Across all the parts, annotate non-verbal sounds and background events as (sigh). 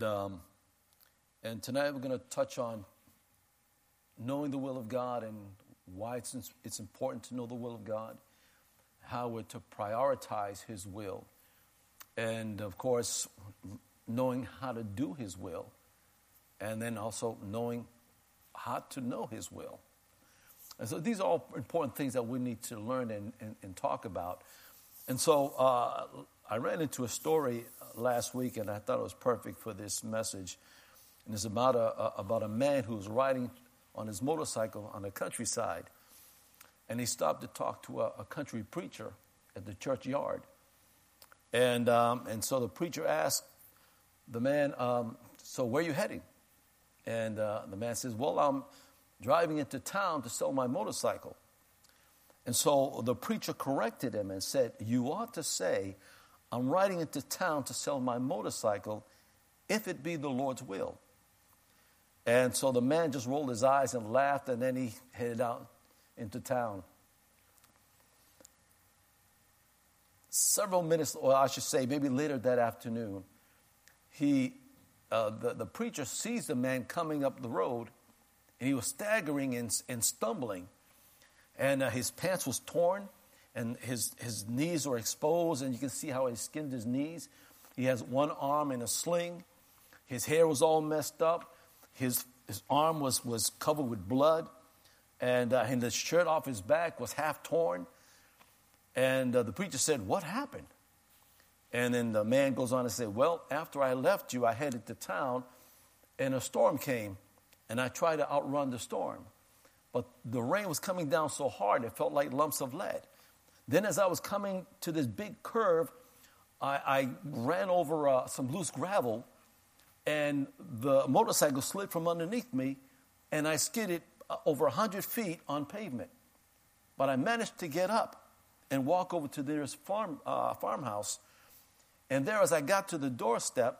And, um, and tonight we're going to touch on knowing the will of God and why it's, it's important to know the will of God, how we're to prioritize His will, and of course, knowing how to do His will, and then also knowing how to know His will. And so these are all important things that we need to learn and, and, and talk about. And so uh, I ran into a story last week, and I thought it was perfect for this message. And it's about a, about a man who was riding on his motorcycle on the countryside, and he stopped to talk to a, a country preacher at the churchyard. And um, and so the preacher asked the man, um, "So where are you heading?" And uh, the man says, "Well, I'm driving into town to sell my motorcycle." And so the preacher corrected him and said, "You ought to say." I'm riding into town to sell my motorcycle if it be the Lord's will. And so the man just rolled his eyes and laughed, and then he headed out into town. Several minutes, or I should say, maybe later that afternoon, he, uh, the, the preacher sees the man coming up the road, and he was staggering and, and stumbling, and uh, his pants was torn and his, his knees were exposed, and you can see how he skinned his knees. He has one arm in a sling. His hair was all messed up. His, his arm was, was covered with blood. And, uh, and the shirt off his back was half torn. And uh, the preacher said, What happened? And then the man goes on to say, Well, after I left you, I headed to town, and a storm came, and I tried to outrun the storm. But the rain was coming down so hard, it felt like lumps of lead. Then, as I was coming to this big curve, I, I ran over uh, some loose gravel, and the motorcycle slid from underneath me, and I skidded uh, over 100 feet on pavement. But I managed to get up and walk over to the nearest farm, uh, farmhouse. And there, as I got to the doorstep,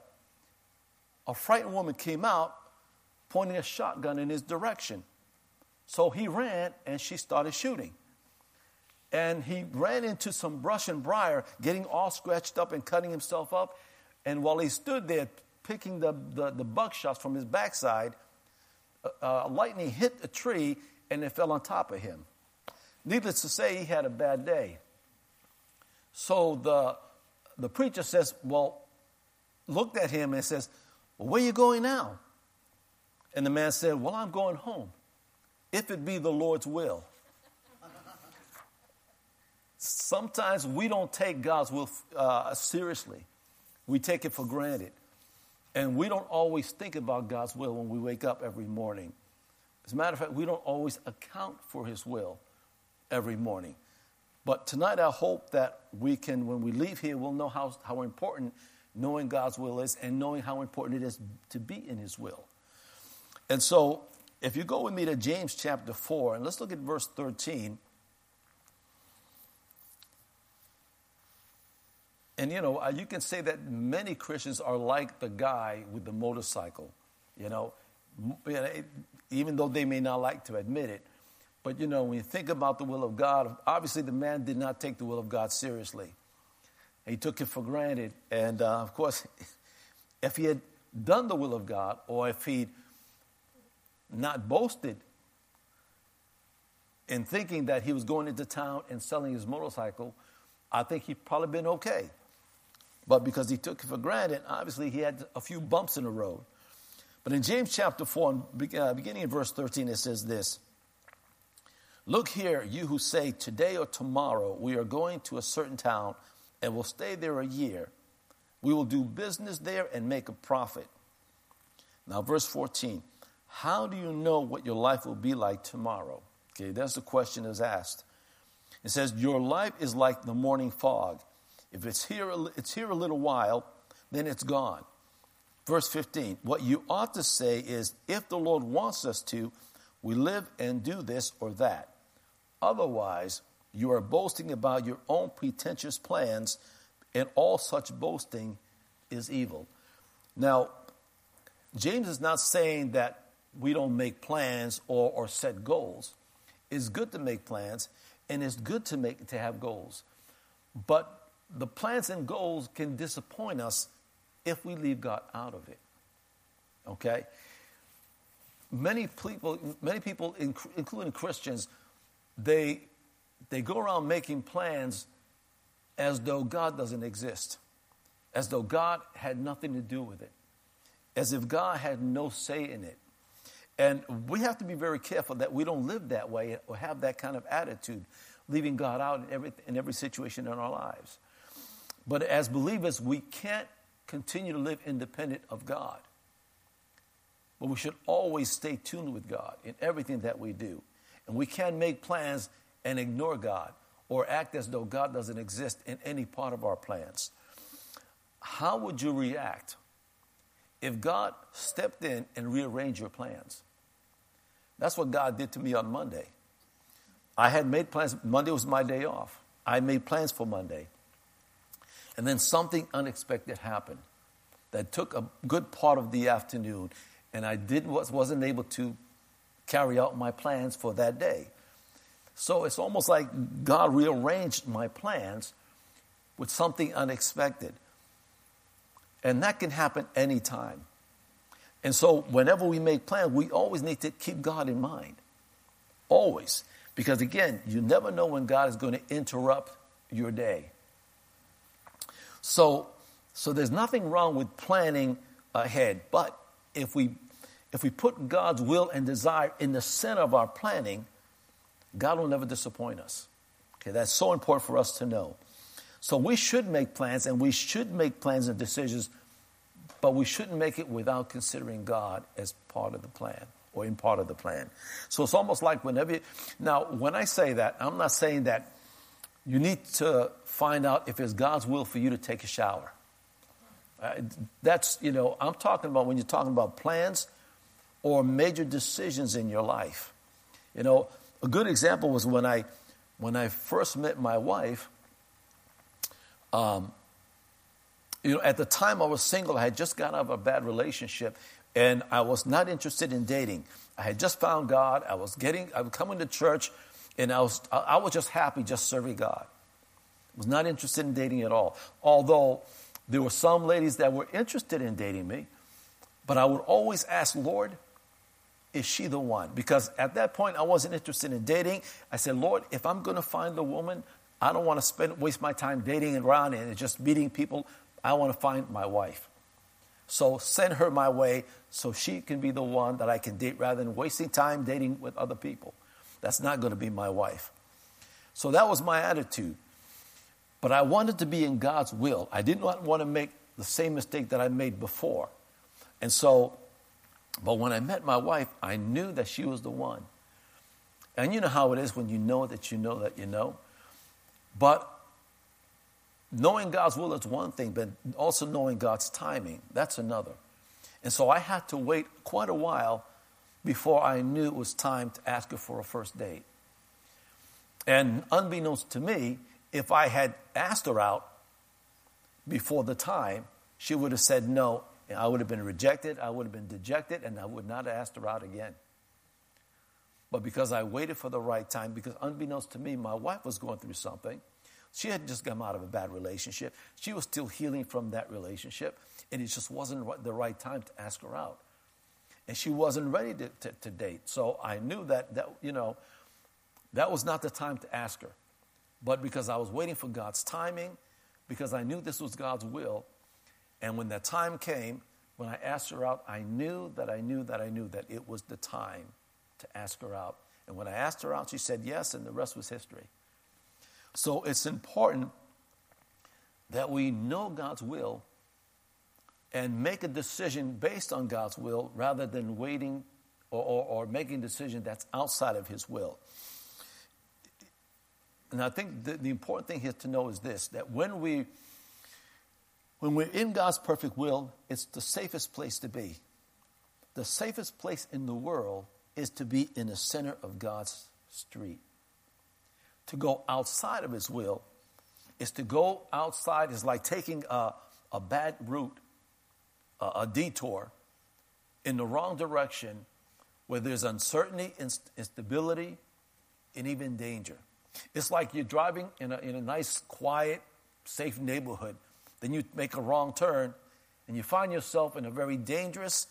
a frightened woman came out pointing a shotgun in his direction. So he ran and she started shooting and he ran into some brush and briar, getting all scratched up and cutting himself up. And while he stood there picking the, the, the buckshots from his backside, uh, uh, lightning hit a tree and it fell on top of him. Needless to say, he had a bad day. So the, the preacher says, Well, looked at him and says, well, Where are you going now? And the man said, Well, I'm going home, if it be the Lord's will sometimes we don't take God's will uh, seriously. We take it for granted. And we don't always think about God's will when we wake up every morning. As a matter of fact, we don't always account for His will every morning. But tonight, I hope that we can, when we leave here, we'll know how, how important knowing God's will is and knowing how important it is to be in His will. And so, if you go with me to James chapter 4, and let's look at verse 13. And you know, uh, you can say that many Christians are like the guy with the motorcycle. You know, even though they may not like to admit it. But you know, when you think about the will of God, obviously the man did not take the will of God seriously. He took it for granted. And uh, of course, (laughs) if he had done the will of God, or if he'd not boasted in thinking that he was going into town and selling his motorcycle, I think he'd probably been okay. But because he took it for granted, obviously he had a few bumps in the road. But in James chapter 4, uh, beginning in verse 13, it says this Look here, you who say, Today or tomorrow we are going to a certain town and will stay there a year. We will do business there and make a profit. Now, verse 14 How do you know what your life will be like tomorrow? Okay, that's the question that's asked. It says, Your life is like the morning fog. If it's here, it's here a little while, then it's gone. Verse 15, what you ought to say is, if the Lord wants us to, we live and do this or that. Otherwise, you are boasting about your own pretentious plans, and all such boasting is evil. Now, James is not saying that we don't make plans or, or set goals. It's good to make plans, and it's good to make to have goals. But the plans and goals can disappoint us if we leave God out of it. Okay? Many people, many people, including Christians, they, they go around making plans as though God doesn't exist, as though God had nothing to do with it, as if God had no say in it. And we have to be very careful that we don't live that way or have that kind of attitude, leaving God out in every, in every situation in our lives. But as believers, we can't continue to live independent of God. But we should always stay tuned with God in everything that we do. And we can't make plans and ignore God or act as though God doesn't exist in any part of our plans. How would you react if God stepped in and rearranged your plans? That's what God did to me on Monday. I had made plans, Monday was my day off. I made plans for Monday. And then something unexpected happened that took a good part of the afternoon, and I did, wasn't able to carry out my plans for that day. So it's almost like God rearranged my plans with something unexpected. And that can happen anytime. And so whenever we make plans, we always need to keep God in mind. Always. Because again, you never know when God is going to interrupt your day. So, so there's nothing wrong with planning ahead. But if we, if we put God's will and desire in the center of our planning, God will never disappoint us. Okay, that's so important for us to know. So we should make plans and we should make plans and decisions, but we shouldn't make it without considering God as part of the plan or in part of the plan. So it's almost like whenever you, now when I say that, I'm not saying that you need to find out if it's God's will for you to take a shower. Uh, that's, you know, I'm talking about when you're talking about plans or major decisions in your life. You know, a good example was when I, when I first met my wife. Um, you know, at the time I was single, I had just got out of a bad relationship, and I was not interested in dating. I had just found God. I was getting, I was coming to church, and I was, I was just happy just serving God. I was not interested in dating at all. Although there were some ladies that were interested in dating me, but I would always ask, Lord, is she the one? Because at that point, I wasn't interested in dating. I said, Lord, if I'm going to find a woman, I don't want to spend waste my time dating around and just meeting people. I want to find my wife. So send her my way so she can be the one that I can date rather than wasting time dating with other people. That's not going to be my wife. So that was my attitude. But I wanted to be in God's will. I did not want to make the same mistake that I made before. And so but when I met my wife, I knew that she was the one. And you know how it is when you know that you know that you know. But knowing God's will is one thing, but also knowing God's timing, that's another. And so I had to wait quite a while before I knew it was time to ask her for a first date. And unbeknownst to me, if I had asked her out before the time, she would have said no I would have been rejected, I would have been dejected, and I would not have asked her out again. But because I waited for the right time, because unbeknownst to me, my wife was going through something. She had just come out of a bad relationship. She was still healing from that relationship, and it just wasn't the right time to ask her out. And she wasn't ready to, to, to date. So I knew that, that, you know, that was not the time to ask her. But because I was waiting for God's timing, because I knew this was God's will, and when that time came, when I asked her out, I knew that I knew that I knew that it was the time to ask her out. And when I asked her out, she said yes, and the rest was history. So it's important that we know God's will and make a decision based on God's will rather than waiting or, or, or making a decision that's outside of His will. And I think the, the important thing here to know is this that when we when we're in God's perfect will, it's the safest place to be. The safest place in the world is to be in the center of God's street. To go outside of His will is to go outside, is like taking a, a bad route, a, detour in the wrong direction where there's uncertainty, instability, and even danger. It's like you're driving in a, in a nice, quiet, safe neighborhood then you make a wrong turn and you find yourself in a very dangerous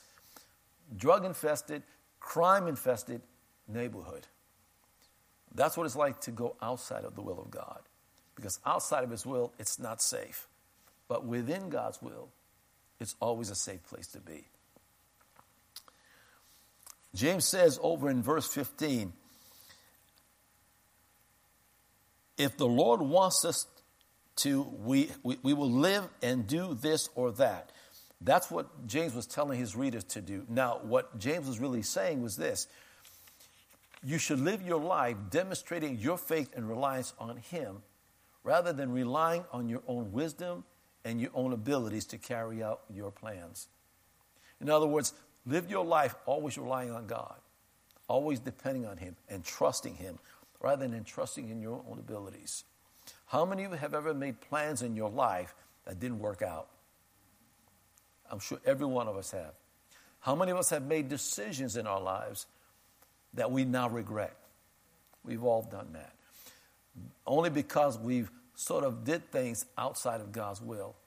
drug infested, crime infested neighborhood. That's what it's like to go outside of the will of God. Because outside of His will, it's not safe. But within God's will, it's always a safe place to be. James says over in verse 15 if the Lord wants us to, we, we, we will live and do this or that. That's what James was telling his readers to do. Now, what James was really saying was this you should live your life demonstrating your faith and reliance on Him rather than relying on your own wisdom and your own abilities to carry out your plans. In other words, live your life always relying on God, always depending on Him and trusting Him rather than trusting in your own abilities. How many of you have ever made plans in your life that didn't work out? I'm sure every one of us have. How many of us have made decisions in our lives that we now regret? We've all done that. Only because we've sort of did things outside of God's will.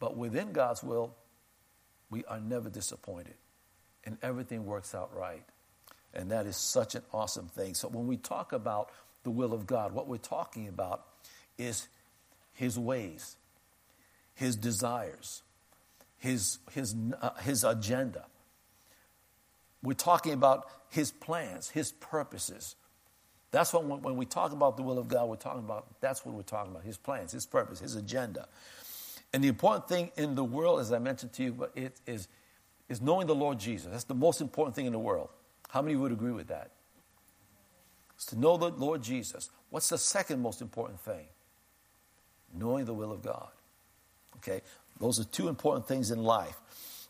But within God's will, we are never disappointed. And everything works out right. And that is such an awesome thing. So when we talk about the will of God, what we're talking about is His ways, His desires, His, his, uh, his agenda. We're talking about His plans, His purposes. That's what, when we talk about the will of God, we're talking about, that's what we're talking about His plans, His purpose, His agenda. And the important thing in the world, as I mentioned to you, it is, is knowing the Lord Jesus. That's the most important thing in the world. How many would agree with that? It's to know the Lord Jesus. What's the second most important thing? Knowing the will of God. Okay? Those are two important things in life.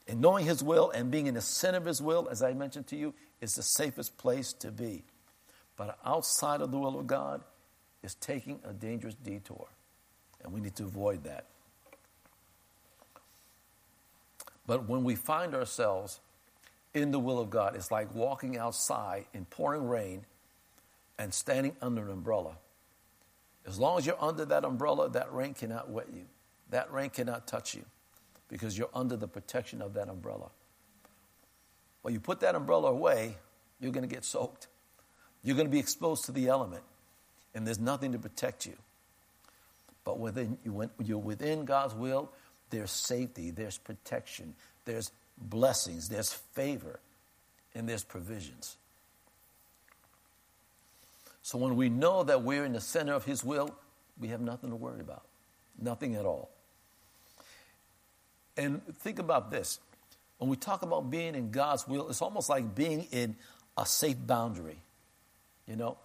And knowing His will and being in the center of His will, as I mentioned to you, is the safest place to be. But outside of the will of God is taking a dangerous detour. And we need to avoid that. But when we find ourselves in the will of God. It's like walking outside in pouring rain and standing under an umbrella. As long as you're under that umbrella, that rain cannot wet you. That rain cannot touch you because you're under the protection of that umbrella. When you put that umbrella away, you're going to get soaked. You're going to be exposed to the element, and there's nothing to protect you. But within, when you're within God's will, there's safety, there's protection, there's blessings, there's favor, and there's provisions. So when we know that we're in the center of His will, we have nothing to worry about. Nothing at all. And think about this. When we talk about being in God's will, it's almost like being in a safe boundary. You know,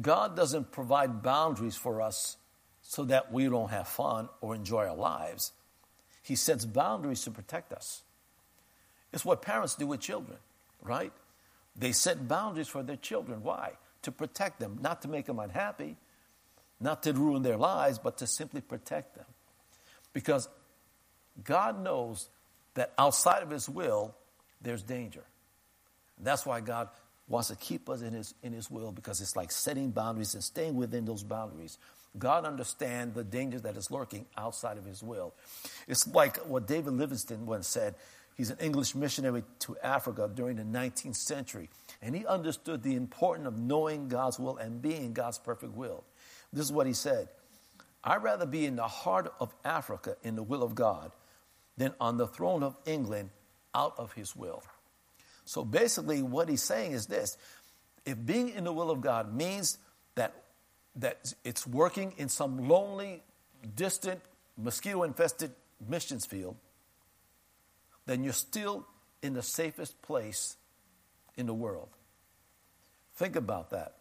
God doesn't provide boundaries for us so that we don't have fun or enjoy our lives. He sets boundaries to protect us. It's what parents do with children, right? They set boundaries for their children. Why? To protect them, not to make them unhappy, not to ruin their lives, but to simply protect them. Because God knows that outside of His will, there's danger. That's why God wants to keep us in His, in his will because it's like setting boundaries and staying within those boundaries. God understands the danger that is lurking outside of His will. It's like what David Livingstone once said He's an English missionary to Africa during the 19th century. And he understood the importance of knowing God's will and being God's perfect will. This is what he said I'd rather be in the heart of Africa in the will of God than on the throne of England out of his will. So basically, what he's saying is this if being in the will of God means that, that it's working in some lonely, distant, mosquito infested missions field, then you're still in the safest place in the world. Think about that.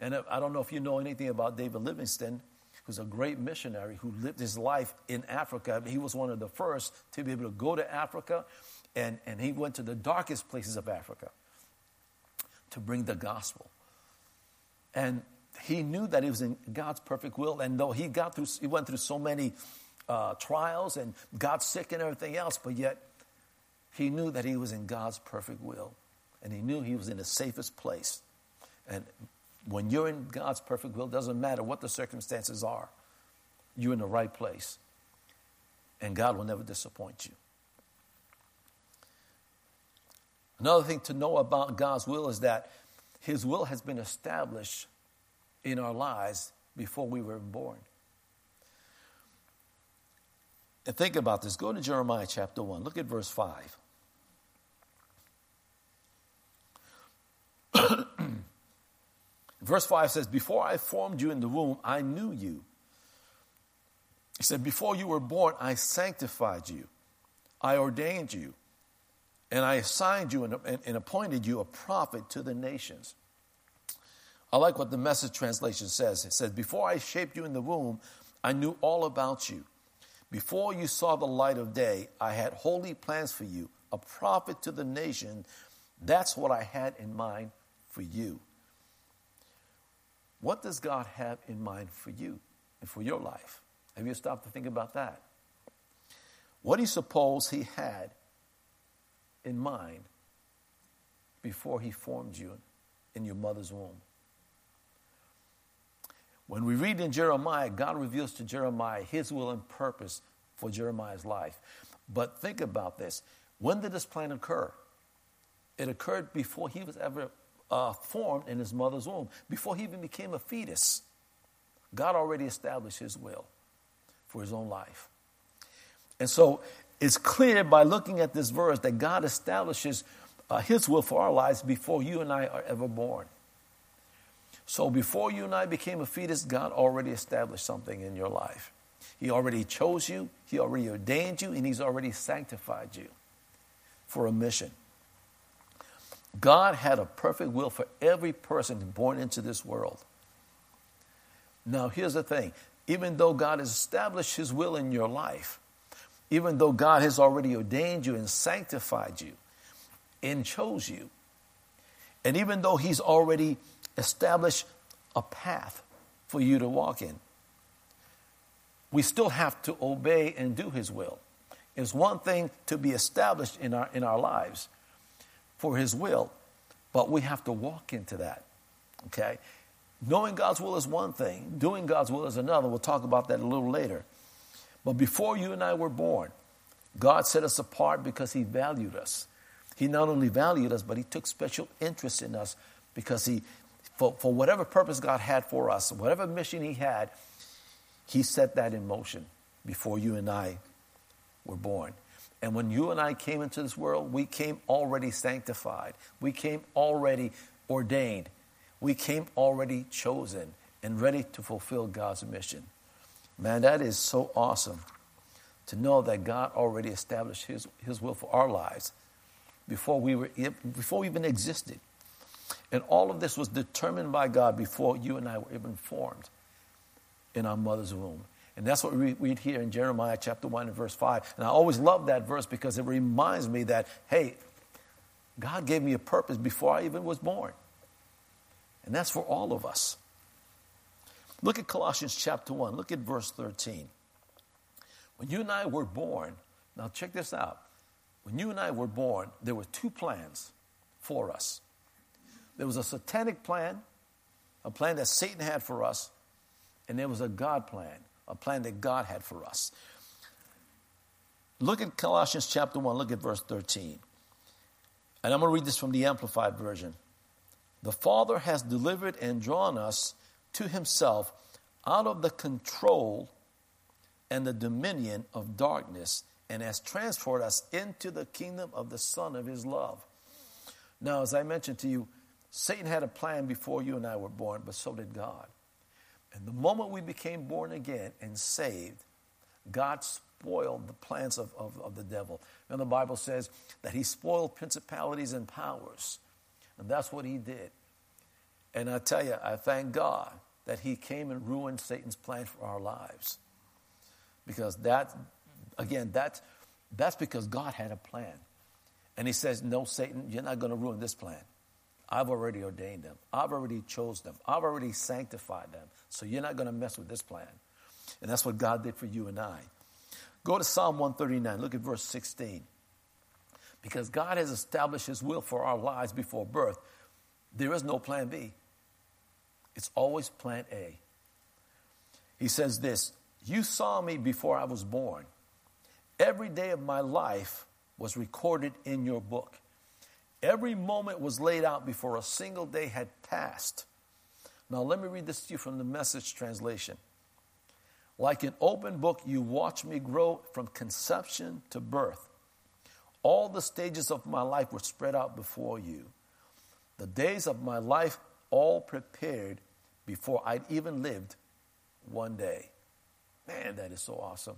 And I don't know if you know anything about David Livingstone, who's a great missionary who lived his life in Africa. He was one of the first to be able to go to Africa, and, and he went to the darkest places of Africa to bring the gospel. And he knew that he was in God's perfect will, and though he got through, he went through so many uh, trials and got sick and everything else, but yet he knew that he was in God's perfect will, and he knew he was in the safest place. And when you're in God's perfect will, it doesn't matter what the circumstances are, you're in the right place, and God will never disappoint you. Another thing to know about God's will is that His will has been established in our lives before we were born. And think about this. Go to Jeremiah chapter 1. Look at verse 5. (clears throat) verse 5 says, Before I formed you in the womb, I knew you. He said, Before you were born, I sanctified you, I ordained you, and I assigned you and, and, and appointed you a prophet to the nations. I like what the message translation says. It says, Before I shaped you in the womb, I knew all about you. Before you saw the light of day, I had holy plans for you, a prophet to the nation. That's what I had in mind for you. What does God have in mind for you and for your life? Have you stopped to think about that? What do you suppose He had in mind before He formed you in your mother's womb? When we read in Jeremiah, God reveals to Jeremiah his will and purpose for Jeremiah's life. But think about this. When did this plan occur? It occurred before he was ever uh, formed in his mother's womb, before he even became a fetus. God already established his will for his own life. And so it's clear by looking at this verse that God establishes uh, his will for our lives before you and I are ever born. So before you and I became a fetus, God already established something in your life. He already chose you, He already ordained you, and He's already sanctified you for a mission. God had a perfect will for every person born into this world. Now, here's the thing even though God has established His will in your life, even though God has already ordained you and sanctified you and chose you, and even though He's already established a path for you to walk in. We still have to obey and do His will. It's one thing to be established in our, in our lives for His will, but we have to walk into that. Okay? Knowing God's will is one thing, doing God's will is another. We'll talk about that a little later. But before you and I were born, God set us apart because He valued us. He not only valued us, but He took special interest in us because He for, for whatever purpose God had for us, whatever mission He had, He set that in motion before you and I were born. And when you and I came into this world, we came already sanctified. We came already ordained. We came already chosen and ready to fulfill God's mission. Man, that is so awesome to know that God already established His, His will for our lives before we, were, before we even existed. And all of this was determined by God before you and I were even formed in our mother's womb. And that's what we read here in Jeremiah chapter 1 and verse 5. And I always love that verse because it reminds me that, hey, God gave me a purpose before I even was born. And that's for all of us. Look at Colossians chapter 1. Look at verse 13. When you and I were born, now check this out. When you and I were born, there were two plans for us. There was a satanic plan, a plan that Satan had for us, and there was a God plan, a plan that God had for us. Look at Colossians chapter 1, look at verse 13. And I'm going to read this from the Amplified Version. The Father has delivered and drawn us to Himself out of the control and the dominion of darkness and has transferred us into the kingdom of the Son of His love. Now, as I mentioned to you, Satan had a plan before you and I were born, but so did God. And the moment we became born again and saved, God spoiled the plans of, of, of the devil. And the Bible says that he spoiled principalities and powers. And that's what he did. And I tell you, I thank God that he came and ruined Satan's plan for our lives. Because that, again, that's, that's because God had a plan. And he says, No, Satan, you're not going to ruin this plan. I've already ordained them. I've already chose them. I've already sanctified them. So you're not going to mess with this plan. And that's what God did for you and I. Go to Psalm 139. Look at verse 16. Because God has established His will for our lives before birth, there is no plan B. It's always plan A. He says this You saw me before I was born. Every day of my life was recorded in your book Every moment was laid out before a single day had passed. Now, let me read this to you from the message translation. Like an open book, you watched me grow from conception to birth. All the stages of my life were spread out before you. The days of my life all prepared before I'd even lived one day. Man, that is so awesome.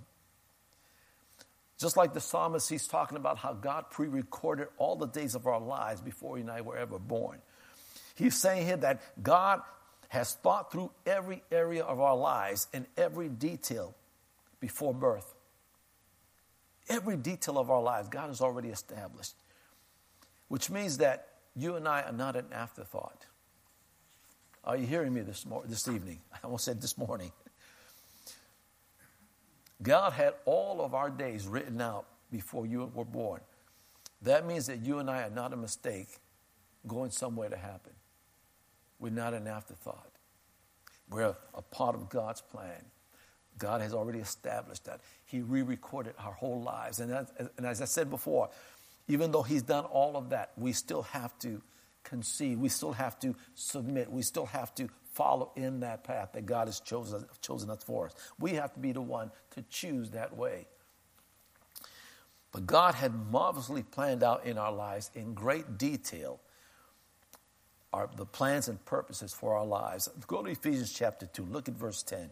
Just like the psalmist, he's talking about how God pre recorded all the days of our lives before you and I were ever born. He's saying here that God has thought through every area of our lives and every detail before birth. Every detail of our lives, God has already established, which means that you and I are not an afterthought. Are you hearing me this, mor- this evening? (laughs) I almost said this morning. God had all of our days written out before you were born. That means that you and I are not a mistake going somewhere to happen. We're not an afterthought. We're a part of God's plan. God has already established that. He re recorded our whole lives. And and as I said before, even though He's done all of that, we still have to concede. We still have to submit. We still have to follow in that path that God has chosen, chosen us for us. We have to be the one to choose that way. But God had marvelously planned out in our lives in great detail our, the plans and purposes for our lives. Go to Ephesians chapter 2. Look at verse 10.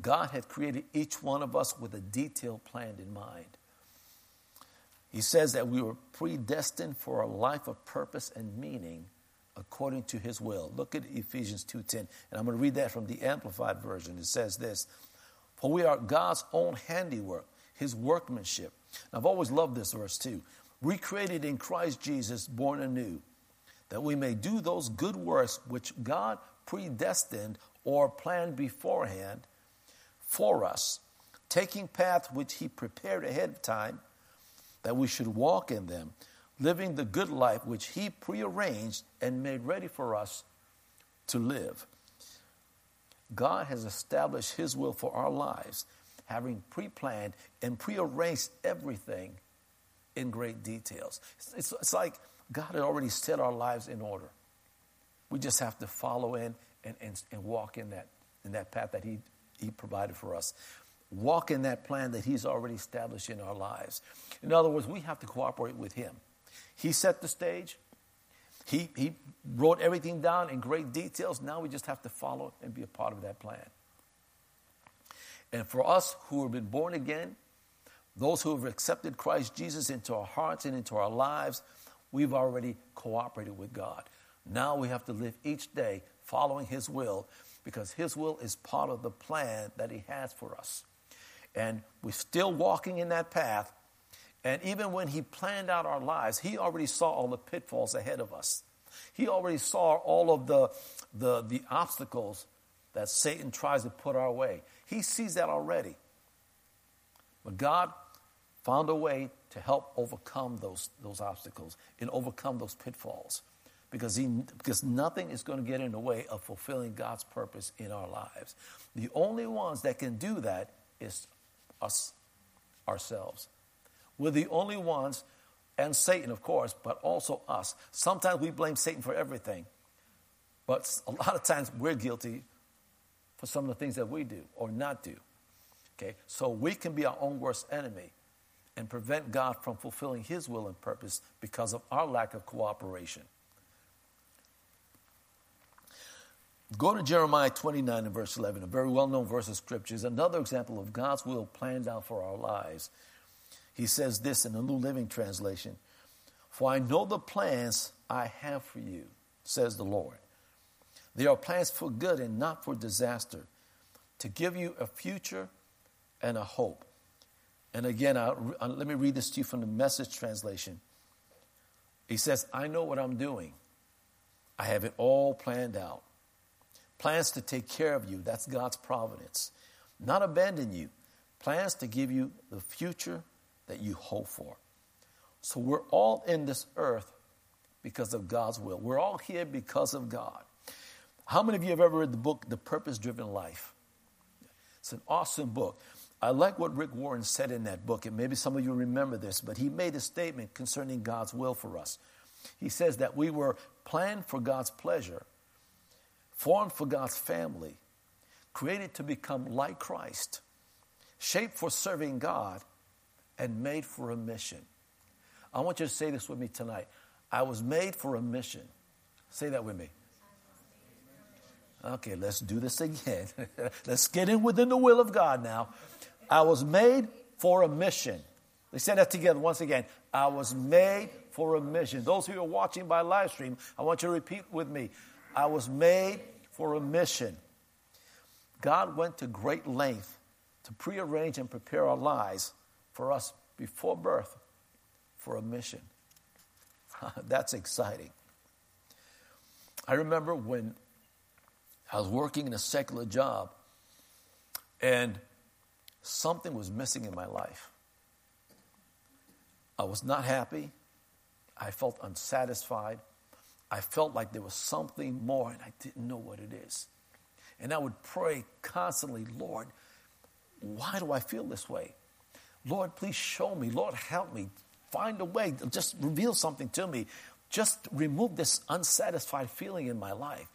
God had created each one of us with a detailed plan in mind. He says that we were predestined for a life of purpose and meaning according to his will. Look at Ephesians 2:10. And I'm going to read that from the amplified version. It says this, "For we are God's own handiwork, his workmanship." And I've always loved this verse too. Recreated in Christ Jesus, born anew, that we may do those good works which God predestined or planned beforehand for us, taking paths which he prepared ahead of time that we should walk in them, living the good life which He prearranged and made ready for us to live. God has established His will for our lives, having pre planned and prearranged everything in great details. It's, it's, like God had already set our lives in order. We just have to follow in and, and, and walk in that, in that path that he, he provided for us walk in that plan that He's already established in our lives. In other words, we have to cooperate with Him. He set the stage, He, he wrote everything down in great details. Now we just have to follow and be a part of that plan. And for us who have been born again, those who have accepted Christ Jesus into our hearts and into our lives, we've already cooperated with God. Now we have to live each day following His will because His will is part of the plan that He has for us. And we're still walking in that path. And even when He planned out our lives, He already saw all the pitfalls ahead of us. He already saw all of the, the, the obstacles that Satan tries to put our way. He sees that already. But God found a way to help overcome those, those obstacles and overcome those pitfalls because, he, because nothing is going to get in the way of fulfilling God's purpose in our lives. The only ones that can do that is us ourselves. We're the only ones, and Satan, of course, but also us. Sometimes we blame Satan for everything, but a lot of times we're guilty for some of the things that we do or not do. Okay, so we can be our own worst enemy and prevent God from fulfilling His will and purpose because of our lack of cooperation. Go to Jeremiah 29 and verse 11, a very well known verse of scripture. is another example of God's will planned out for our lives. He says this in the New Living Translation For I know the plans I have for you, says the Lord. They are plans for good and not for disaster, to give you a future and a hope. And again, I, I, let me read this to you from the message translation. He says, I know what I'm doing, I have it all planned out plans to take care of you. That's God's providence. Not abandon you, plans to give you the future that you hope for. So we're all in this earth because of God's will. We're all here because of God. How many of you have ever read the book, The Purpose Driven Life? It's an awesome book. I like what Rick Warren said in that book, and maybe some of you remember this, but he made a statement concerning God's will for us. He says that we were planned for God's pleasure, formed for God's family, created to become like Christ, shaped for serving God, and made for a mission. I want you to say this with me tonight. I was made for a mission. Say that with me. Okay, let's do this again. (laughs) let's get in within the will of God now. I was made for a mission. Let's say that together once again. I was made for a mission. Those who are watching by live stream, I want you to repeat with me. I was made for a mission. God went to great length to prearrange and prepare our lives for us before birth for a mission. (laughs) That's exciting. I remember when I was working in a secular job and something was missing in my life. I was not happy. I felt unsatisfied. I felt like there was something more and I didn't know what it is. And I would pray constantly, Lord, why do I feel this way? Lord, please show me. Lord, help me. Find a way. Just reveal something to me. Just remove this unsatisfied feeling in my life.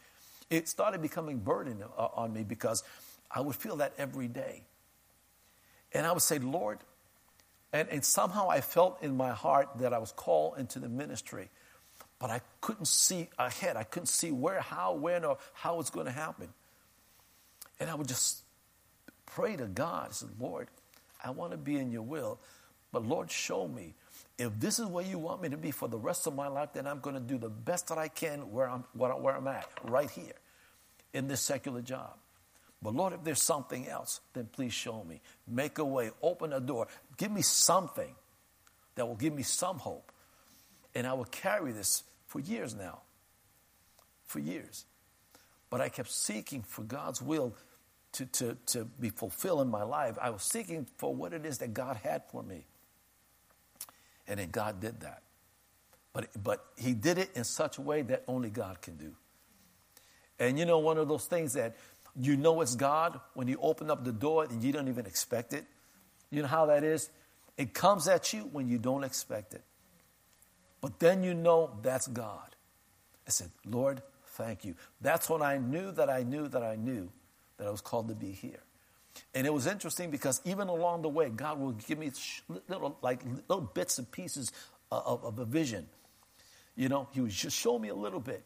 It started becoming burden uh, on me because I would feel that every day. And I would say, Lord, and, and somehow I felt in my heart that I was called into the ministry, but I couldn't see ahead. I couldn't see where, how, when, or how it's going to happen. And I would just pray to God. I said, Lord, I want to be in your will, but Lord, show me. If this is where you want me to be for the rest of my life, then I'm going to do the best that I can where I'm, where I'm at, right here in this secular job. But Lord, if there's something else, then please show me. Make a way, open a door, give me something that will give me some hope. And I will carry this for years now. For years. But I kept seeking for God's will to, to, to be fulfilled in my life. I was seeking for what it is that God had for me. And then God did that. But, but He did it in such a way that only God can do. And you know, one of those things that you know it's God when you open up the door and you don't even expect it. You know how that is? It comes at you when you don't expect it. But then you know that's God. I said, Lord, thank you. That's when I knew that I knew that I knew that I was called to be here. And it was interesting because even along the way, God will give me little, like little bits and pieces of, of a vision. You know, He would just show me a little bit.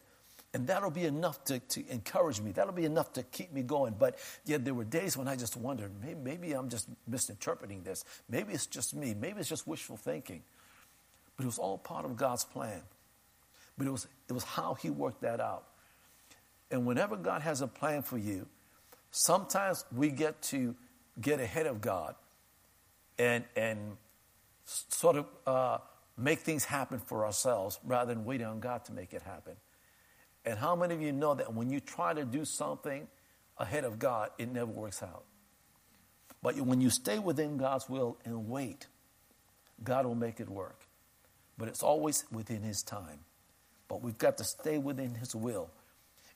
And that'll be enough to, to encourage me. That'll be enough to keep me going. But yet there were days when I just wondered, maybe, maybe I'm just misinterpreting this. Maybe it's just me. Maybe it's just wishful thinking. But it was all part of God's plan. But it was, it was how He worked that out. And whenever God has a plan for you, sometimes we get to get ahead of God and, and sort of uh, make things happen for ourselves rather than waiting on God to make it happen. And how many of you know that when you try to do something ahead of God, it never works out? But when you stay within God's will and wait, God will make it work. But it's always within His time. But we've got to stay within His will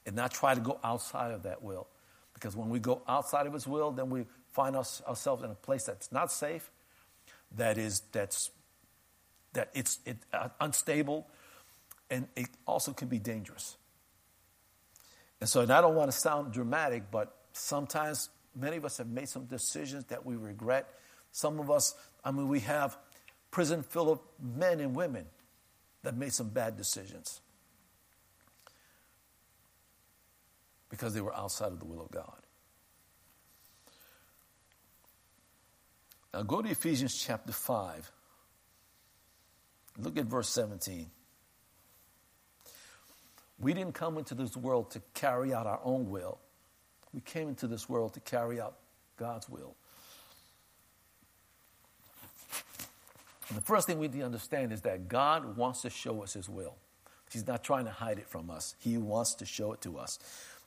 and not try to go outside of that will. Because when we go outside of His will, then we find us, ourselves in a place that's not safe, that is, that's, that it's it, uh, unstable, and it also can be dangerous. And so, and I don't want to sound dramatic, but sometimes many of us have made some decisions that we regret. Some of us, I mean, we have prison full of men and women that made some bad decisions because they were outside of the will of God. Now go to Ephesians chapter 5. Look at verse 17. We didn't come into this world to carry out our own will. We came into this world to carry out God's will. And the first thing we need to understand is that God wants to show us His will. He's not trying to hide it from us, He wants to show it to us.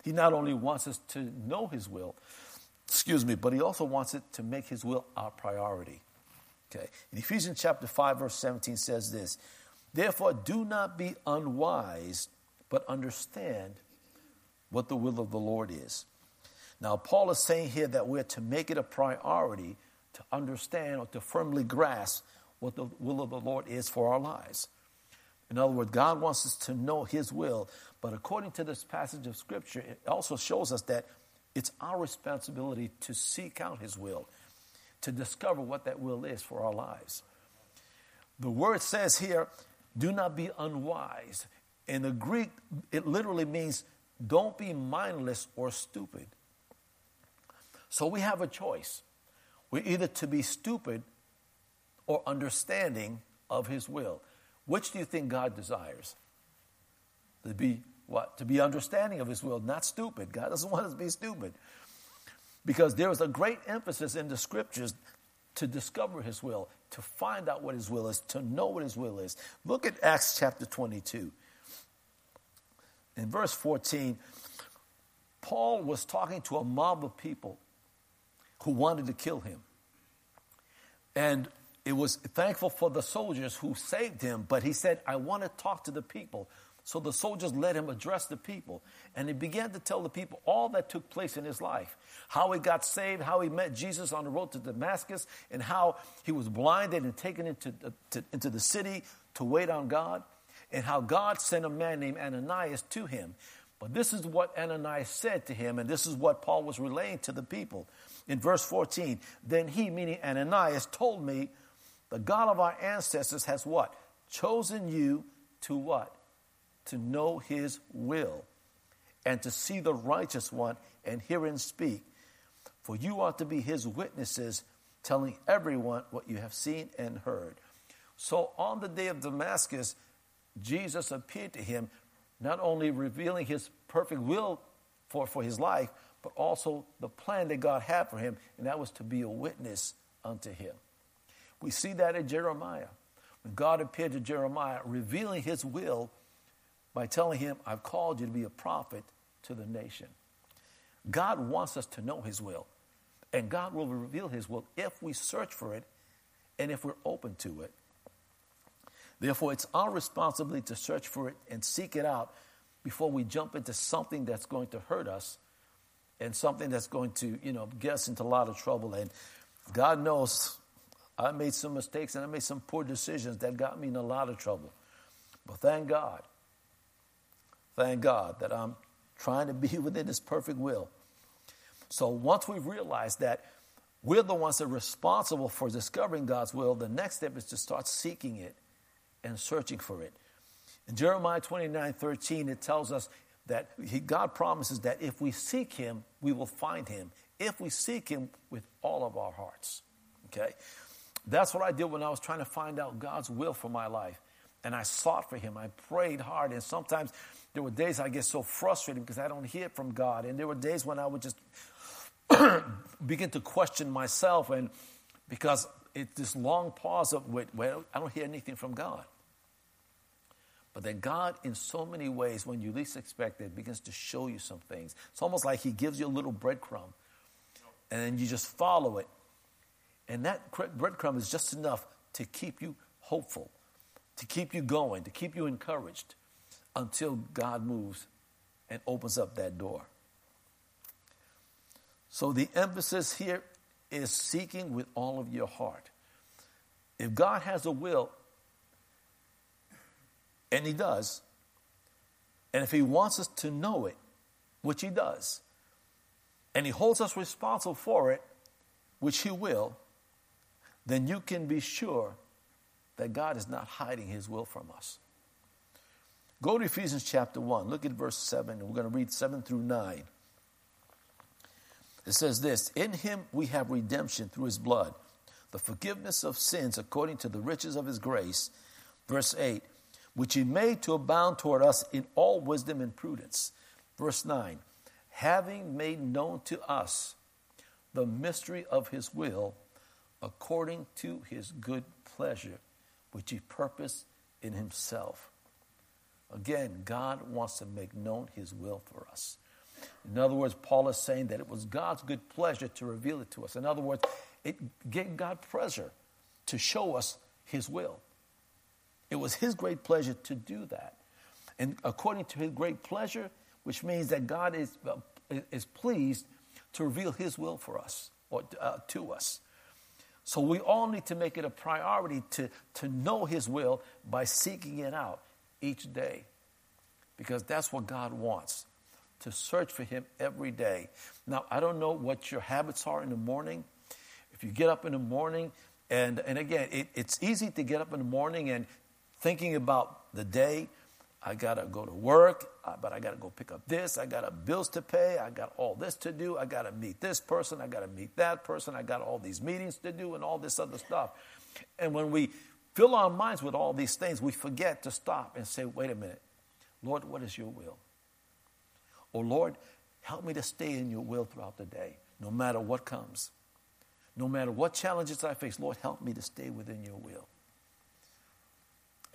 He not only wants us to know His will, excuse me, but He also wants it to make His will our priority. Okay. In Ephesians chapter 5, verse 17 says this Therefore, do not be unwise but understand what the will of the Lord is. Now, Paul is saying here that we're to make it a priority to understand or to firmly grasp what the will of the Lord is for our lives. In other words, God wants us to know His will, but according to this passage of Scripture, it also shows us that it's our responsibility to seek out His will, to discover what that will is for our lives. The word says here, do not be unwise. In the Greek, it literally means don't be mindless or stupid. So we have a choice. We're either to be stupid or understanding of His will. Which do you think God desires? To be what? To be understanding of His will, not stupid. God doesn't want us to be stupid. Because there is a great emphasis in the scriptures to discover His will, to find out what His will is, to know what His will is. Look at Acts chapter 22. In verse 14, Paul was talking to a mob of people who wanted to kill him. And it was thankful for the soldiers who saved him, but he said, I want to talk to the people. So the soldiers let him address the people. And he began to tell the people all that took place in his life how he got saved, how he met Jesus on the road to Damascus, and how he was blinded and taken into, to, into the city to wait on God, and how God sent a man named Ananias to him. But this is what Ananias said to him, and this is what Paul was relaying to the people. In verse 14, then he, meaning Ananias, told me, the God of our ancestors has what? Chosen you to what? To know his will and to see the righteous one and hear him speak. For you are to be his witnesses, telling everyone what you have seen and heard. So on the day of Damascus, Jesus appeared to him, not only revealing his perfect will for, for his life, but also the plan that God had for him, and that was to be a witness unto him. We see that in Jeremiah. When God appeared to Jeremiah, revealing his will by telling him, I've called you to be a prophet to the nation. God wants us to know his will, and God will reveal his will if we search for it and if we're open to it. Therefore, it's our responsibility to search for it and seek it out before we jump into something that's going to hurt us and something that's going to, you know, get us into a lot of trouble. And God knows I made some mistakes and I made some poor decisions that got me in a lot of trouble. But thank God, thank God that I'm trying to be (laughs) within His perfect will. So once we've realized that we're the ones that are responsible for discovering God's will, the next step is to start seeking it and searching for it. In Jeremiah 29 13, it tells us that he, God promises that if we seek Him, we will find Him. If we seek Him with all of our hearts. Okay? That's what I did when I was trying to find out God's will for my life. And I sought for Him. I prayed hard. And sometimes there were days I get so frustrated because I don't hear from God. And there were days when I would just (clears throat) begin to question myself. And because it's this long pause of, wait, well, I don't hear anything from God. But then God, in so many ways, when you least expect it, begins to show you some things. It's almost like He gives you a little breadcrumb, and then you just follow it. And that breadcrumb is just enough to keep you hopeful, to keep you going, to keep you encouraged until God moves and opens up that door. So the emphasis here is seeking with all of your heart. If God has a will, and he does. And if he wants us to know it, which he does, and he holds us responsible for it, which he will, then you can be sure that God is not hiding his will from us. Go to Ephesians chapter 1. Look at verse 7. We're going to read 7 through 9. It says this In him we have redemption through his blood, the forgiveness of sins according to the riches of his grace. Verse 8 which he made to abound toward us in all wisdom and prudence. Verse 9, having made known to us the mystery of his will according to his good pleasure, which he purposed in himself. Again, God wants to make known his will for us. In other words, Paul is saying that it was God's good pleasure to reveal it to us. In other words, it gave God pleasure to show us his will. It was his great pleasure to do that. And according to his great pleasure, which means that God is, uh, is pleased to reveal his will for us or uh, to us. So we all need to make it a priority to, to know His will by seeking it out each day. Because that's what God wants to search for Him every day. Now, I don't know what your habits are in the morning. If you get up in the morning, and, and again, it, it's easy to get up in the morning and thinking about the day. I got to go to work, but I got to go pick up this. I got bills to pay. I got all this to do. I got to meet this person. I got to meet that person. I got all these meetings to do and all this other stuff. And when we fill our minds with all these things, we forget to stop and say, wait a minute, Lord, what is your will? Or, Lord, help me to stay in your will throughout the day, no matter what comes. No matter what challenges I face, Lord, help me to stay within your will.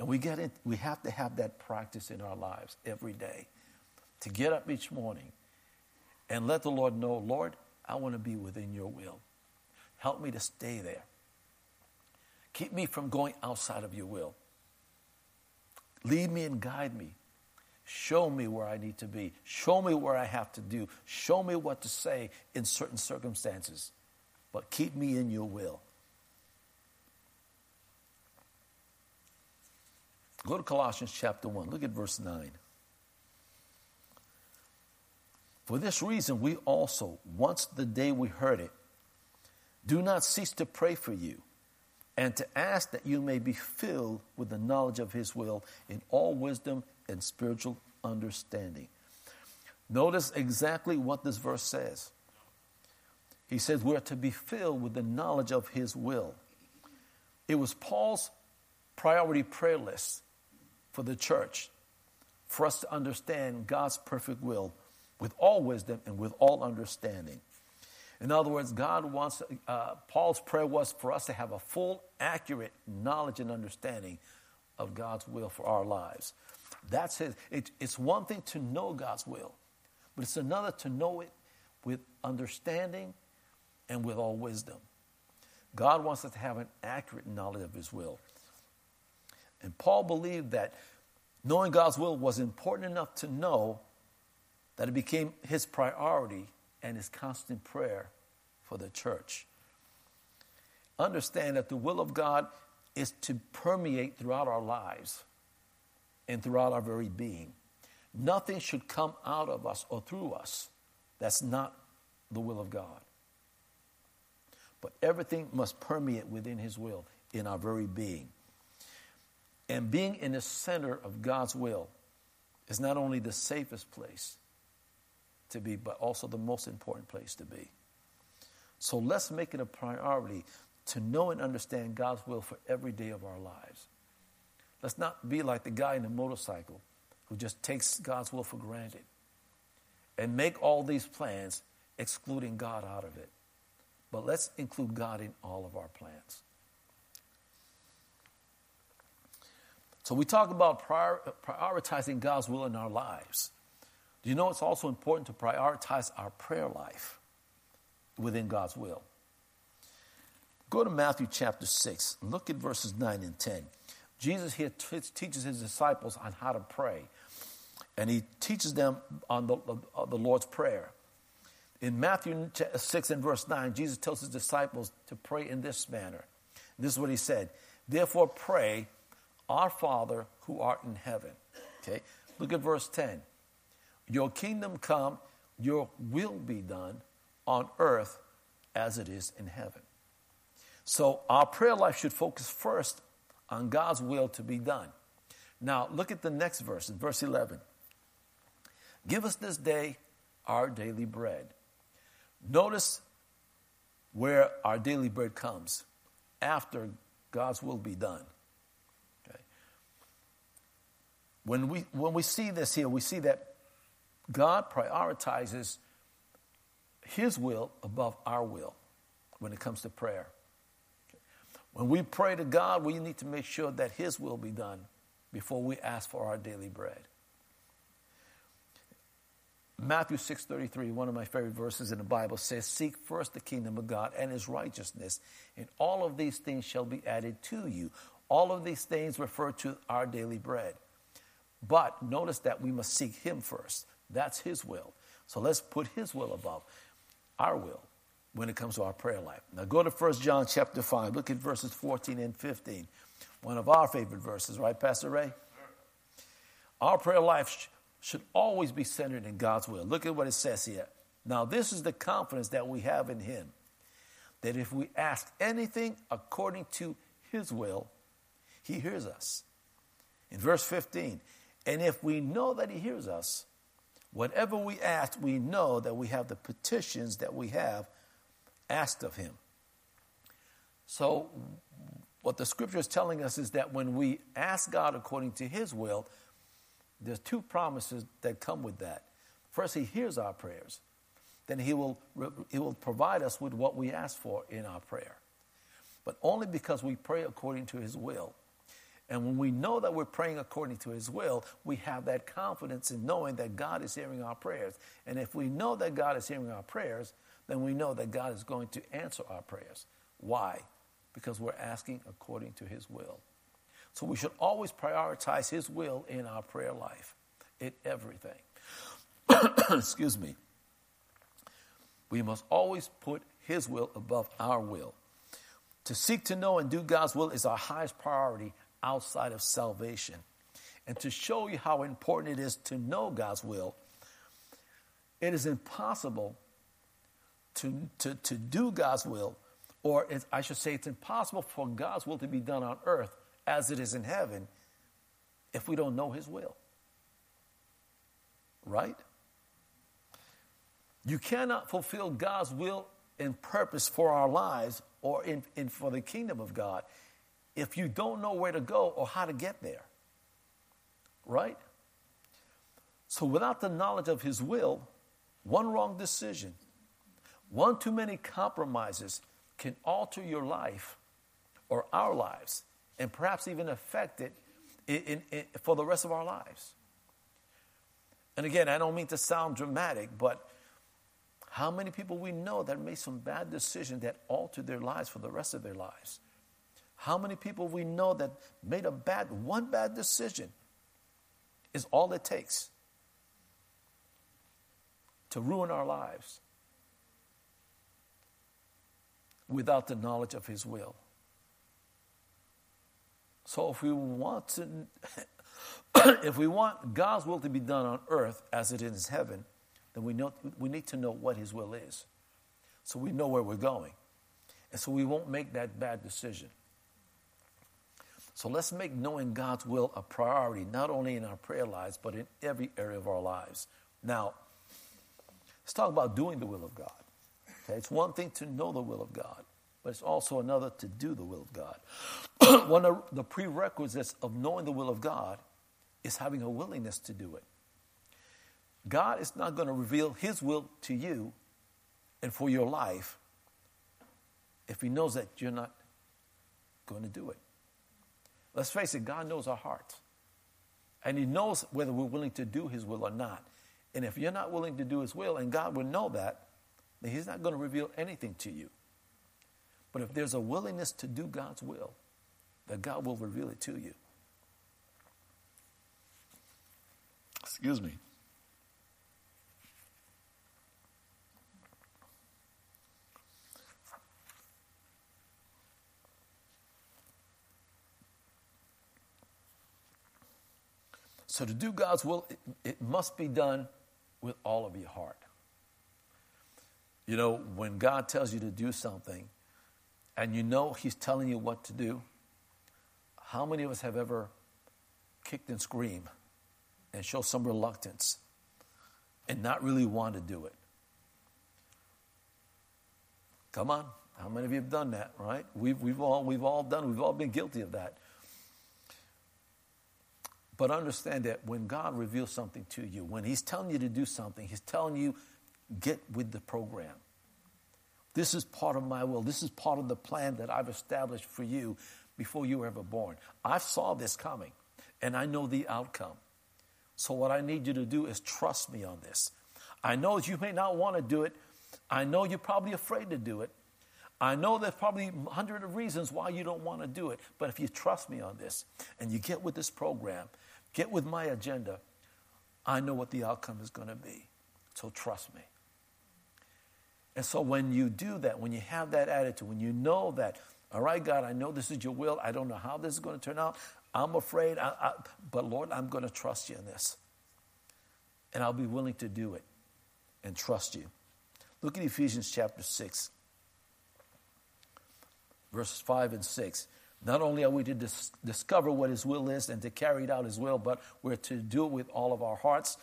And we, get in, we have to have that practice in our lives every day to get up each morning and let the Lord know, Lord, I want to be within your will. Help me to stay there. Keep me from going outside of your will. Lead me and guide me. Show me where I need to be. Show me where I have to do. Show me what to say in certain circumstances. But keep me in your will. Go to Colossians chapter 1. Look at verse 9. For this reason, we also, once the day we heard it, do not cease to pray for you and to ask that you may be filled with the knowledge of His will in all wisdom and spiritual understanding. Notice exactly what this verse says. He says we're to be filled with the knowledge of His will. It was Paul's priority prayer list for the church for us to understand God's perfect will with all wisdom and with all understanding. In other words, God wants, uh, Paul's prayer was for us to have a full, accurate knowledge and understanding of God's will for our lives. That's his, it, it's one thing to know God's will, but it's another to know it with understanding and with all wisdom. God wants us to have an accurate knowledge of his will. And Paul believed that knowing God's will was important enough to know that it became his priority and his constant prayer for the church. Understand that the will of God is to permeate throughout our lives and throughout our very being. Nothing should come out of us or through us that's not the will of God. But everything must permeate within His will in our very being. And being in the center of God's will is not only the safest place to be, but also the most important place to be. So let's make it a priority to know and understand God's will for every day of our lives. Let's not be like the guy in the motorcycle who just takes God's will for granted and make all these plans excluding God out of it. But let's include God in all of our plans. So we talk about prior, prioritizing God's will in our lives. Do you know it's also important to prioritize our prayer life within God's will? Go to Matthew chapter 6. Look at verses 9 and 10. Jesus here t- teaches his disciples on how to pray, and he teaches them on the, uh, the Lord's Prayer. In Matthew 6 and verse 9, Jesus tells his disciples to pray in this manner. This is what he said Therefore, pray, Our Father who art in heaven. Okay, look at verse 10. Your kingdom come, your will be done on earth as it is in heaven. So, our prayer life should focus first on God's will to be done. Now, look at the next verse, verse 11. Give us this day our daily bread. Notice where our daily bread comes after God's will be done. Okay. When we when we see this here, we see that God prioritizes his will above our will when it comes to prayer. When we pray to God, we need to make sure that His will be done before we ask for our daily bread. Matthew 6:33, one of my favorite verses in the Bible says, "Seek first the kingdom of God and his righteousness, and all of these things shall be added to you." All of these things refer to our daily bread. But notice that we must seek him first. That's his will. So let's put his will above our will. when it comes to our prayer life. Now go to 1 John chapter 5. Look at verses 14 and 15. One of our favorite verses, right, Pastor Ray? Our prayer life should always be centered in God's will. Look at what it says here. Now, this is the confidence that we have in Him that if we ask anything according to His will, He hears us. In verse 15, and if we know that He hears us, whatever we ask, we know that we have the petitions that we have asked of Him. So, what the scripture is telling us is that when we ask God according to His will, there's two promises that come with that. First, He hears our prayers then he will, he will provide us with what we ask for in our prayer. But only because we pray according to his will. And when we know that we're praying according to his will, we have that confidence in knowing that God is hearing our prayers. And if we know that God is hearing our prayers, then we know that God is going to answer our prayers. Why? Because we're asking according to his will. So we should always prioritize his will in our prayer life, in everything. (coughs) Excuse me. We must always put His will above our will. To seek to know and do God's will is our highest priority outside of salvation. And to show you how important it is to know God's will, it is impossible to, to, to do God's will, or I should say, it's impossible for God's will to be done on earth as it is in heaven if we don't know His will. Right? You cannot fulfill God's will and purpose for our lives or in, in, for the kingdom of God if you don't know where to go or how to get there. Right? So, without the knowledge of His will, one wrong decision, one too many compromises can alter your life or our lives and perhaps even affect it in, in, for the rest of our lives. And again, I don't mean to sound dramatic, but how many people we know that made some bad decisions that altered their lives for the rest of their lives? How many people we know that made a bad, one bad decision is all it takes to ruin our lives without the knowledge of His will. So if we want to, (coughs) if we want God's will to be done on earth as it is in heaven, then we, know, we need to know what His will is. So we know where we're going. And so we won't make that bad decision. So let's make knowing God's will a priority, not only in our prayer lives, but in every area of our lives. Now, let's talk about doing the will of God. Okay, it's one thing to know the will of God, but it's also another to do the will of God. (clears throat) one of the prerequisites of knowing the will of God is having a willingness to do it. God is not going to reveal His will to you and for your life if He knows that you're not going to do it. Let's face it, God knows our hearts. And He knows whether we're willing to do His will or not. And if you're not willing to do His will, and God will know that, then He's not going to reveal anything to you. But if there's a willingness to do God's will, that God will reveal it to you. Excuse me. So, to do God's will, it, it must be done with all of your heart. You know, when God tells you to do something and you know He's telling you what to do, how many of us have ever kicked and screamed and show some reluctance and not really want to do it? Come on. How many of you have done that, right? We've, we've, all, we've all done, we've all been guilty of that. But understand that when God reveals something to you, when He's telling you to do something, He's telling you, get with the program. This is part of my will. This is part of the plan that I've established for you before you were ever born. I saw this coming and I know the outcome. So, what I need you to do is trust me on this. I know that you may not want to do it. I know you're probably afraid to do it. I know there's probably a hundred of reasons why you don't want to do it. But if you trust me on this and you get with this program get with my agenda, I know what the outcome is going to be. So trust me. And so when you do that, when you have that attitude, when you know that, all right, God, I know this is your will. I don't know how this is going to turn out. I'm afraid, I, I, but Lord, I'm going to trust you in this. And I'll be willing to do it and trust you. Look at Ephesians chapter 6, verses 5 and 6. Not only are we to dis- discover what His will is and to carry it out His will, but we're to do it with all of our hearts.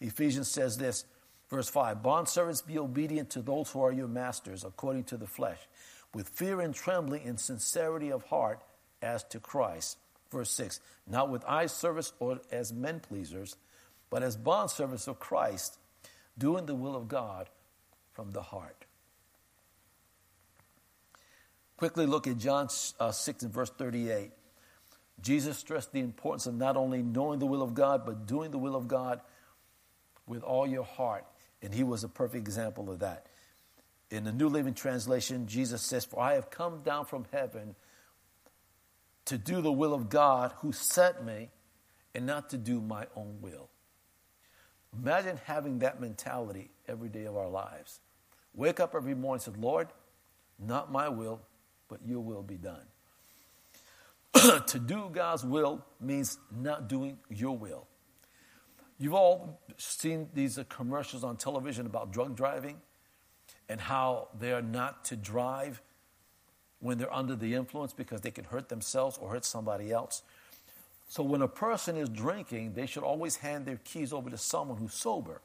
Ephesians says this, verse 5 Bondservants, be obedient to those who are your masters, according to the flesh, with fear and trembling and sincerity of heart, as to Christ. Verse 6 Not with eye service or as men pleasers, but as bondservants of Christ, doing the will of God from the heart. Quickly look at John uh, 6 and verse 38. Jesus stressed the importance of not only knowing the will of God, but doing the will of God with all your heart. And he was a perfect example of that. In the New Living Translation, Jesus says, For I have come down from heaven to do the will of God who sent me and not to do my own will. Imagine having that mentality every day of our lives. Wake up every morning and say, Lord, not my will, but your will be done. (clears throat) to do God's will means not doing your will. You've all seen these uh, commercials on television about drug driving and how they are not to drive when they're under the influence because they can hurt themselves or hurt somebody else. So when a person is drinking, they should always hand their keys over to someone who's sober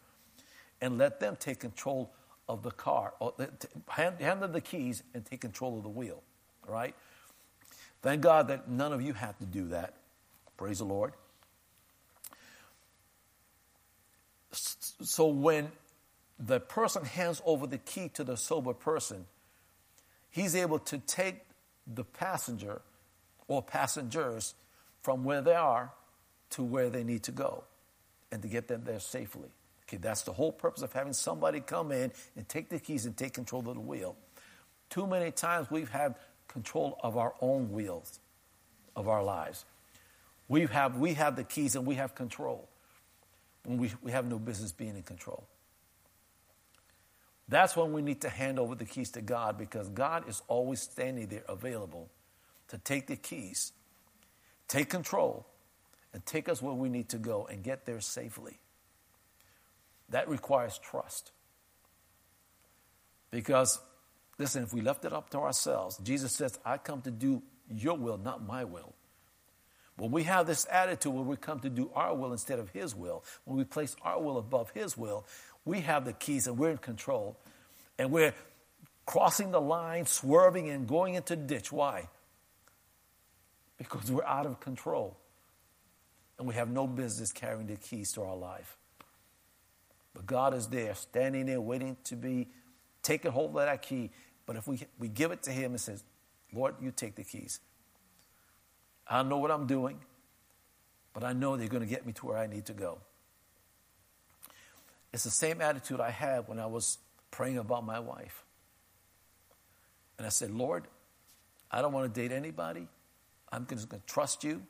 and let them take control of the car. Or uh, hand, hand them the keys and take control of the wheel. Right? Thank God that none of you have to do that. Praise the Lord. So when the person hands over the key to the sober person, he's able to take the passenger or passengers from where they are to where they need to go and to get them there safely. Okay, that's the whole purpose of having somebody come in and take the keys and take control of the wheel. Too many times we've had control of our own wheels of our lives. We have, we have the keys and we have control when we, we have no business being in control. That's when we need to hand over the keys to God because God is always standing there available to take the keys take control, and take us where we need to go and get there safely. That requires trust. Because, listen, if we left it up to ourselves, Jesus says, I come to do your will, not my will. When we have this attitude where we come to do our will instead of His will, when we place our will above His will, we have the keys and we're in control. And we're crossing the line, swerving, and going into the ditch. Why? because we're out of control and we have no business carrying the keys to our life. But God is there, standing there, waiting to be taken hold of that key. But if we, we give it to Him and says, Lord, you take the keys. I know what I'm doing, but I know they're going to get me to where I need to go. It's the same attitude I had when I was praying about my wife. And I said, Lord, I don't want to date anybody. I'm just going to trust you,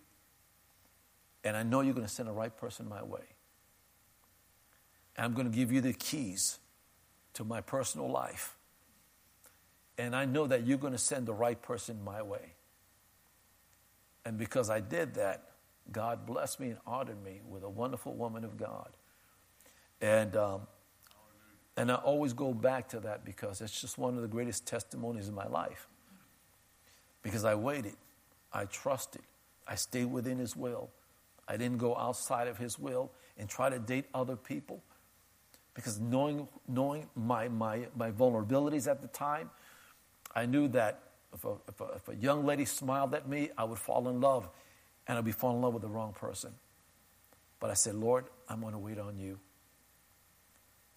and I know you're going to send the right person my way. And I'm going to give you the keys to my personal life. And I know that you're going to send the right person my way. And because I did that, God blessed me and honored me with a wonderful woman of God. And, um, and I always go back to that because it's just one of the greatest testimonies in my life. Because I waited. I trusted. I stayed within His will. I didn't go outside of His will and try to date other people because knowing, knowing my, my, my vulnerabilities at the time, I knew that if a, if, a, if a young lady smiled at me, I would fall in love and I'd be falling in love with the wrong person. But I said, Lord, I'm going to wait on you.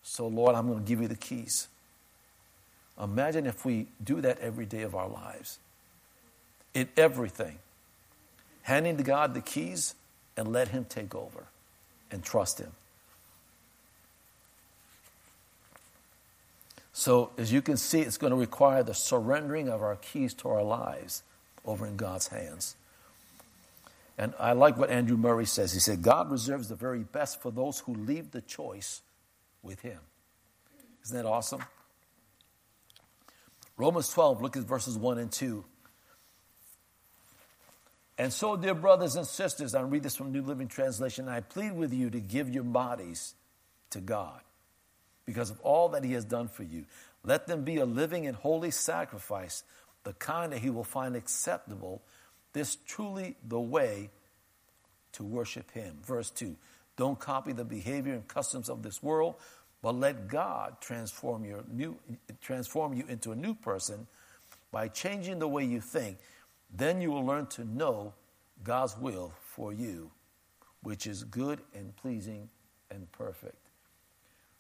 So, Lord, I'm going to give you the keys. Imagine if we do that every day of our lives in everything. Handing to God the keys and let Him take over and trust Him. So, as you can see, it's going to require the surrendering of our keys to our lives over in God's hands. And I like what Andrew Murray says. He said, God reserves the very best for those who leave the choice with Him. Isn't that awesome? Romans 12, look at verses 1 and 2. And so, dear brothers and sisters, I read this from New Living Translation. I plead with you to give your bodies to God because of all that He has done for you. Let them be a living and holy sacrifice, the kind that He will find acceptable. This truly the way to worship Him. Verse 2 Don't copy the behavior and customs of this world, but let God transform, your new, transform you into a new person by changing the way you think then you will learn to know God's will for you, which is good and pleasing and perfect.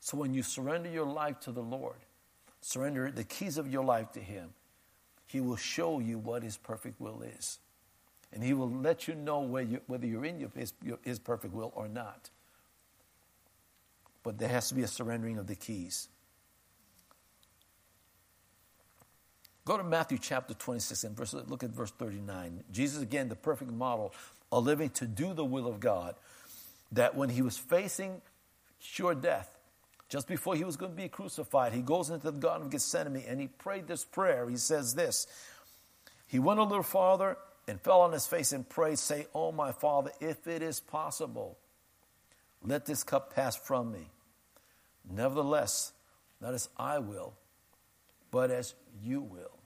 So when you surrender your life to the Lord, surrender the keys of your life to Him, He will show you what His perfect will is. And He will let you know whether, you, whether you're in his, his perfect will or not. But there has to be a surrendering of the keys. Go to Matthew chapter 26 and verse, look at verse 39. Jesus, again, the perfect model of living to do the will of God, that when he was facing sure death, just before he was going to be crucified, he goes into the Garden of Gethsemane and he prayed this prayer. He says this He went a little farther and fell on his face and prayed, say, Oh, my Father, if it is possible, let this cup pass from me. Nevertheless, not as I will, but as you will.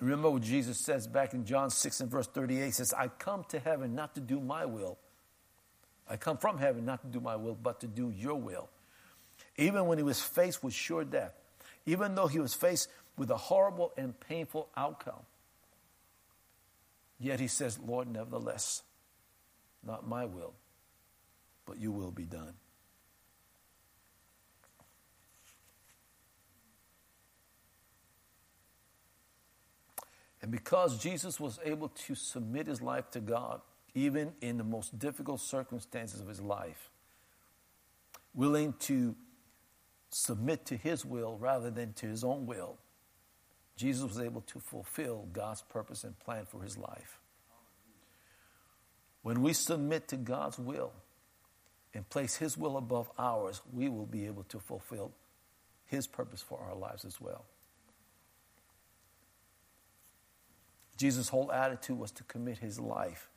Remember what Jesus says back in John 6 and verse 38 he says, I come to heaven not to do my will. I come from heaven not to do my will, but to do your will. Even when he was faced with sure death, even though he was faced with a horrible and painful outcome, yet he says, Lord, nevertheless, not my will, but your will be done. And because Jesus was able to submit his life to God, even in the most difficult circumstances of his life, willing to submit to his will rather than to his own will, Jesus was able to fulfill God's purpose and plan for his life. When we submit to God's will and place his will above ours, we will be able to fulfill his purpose for our lives as well. Jesus' whole attitude was to commit his life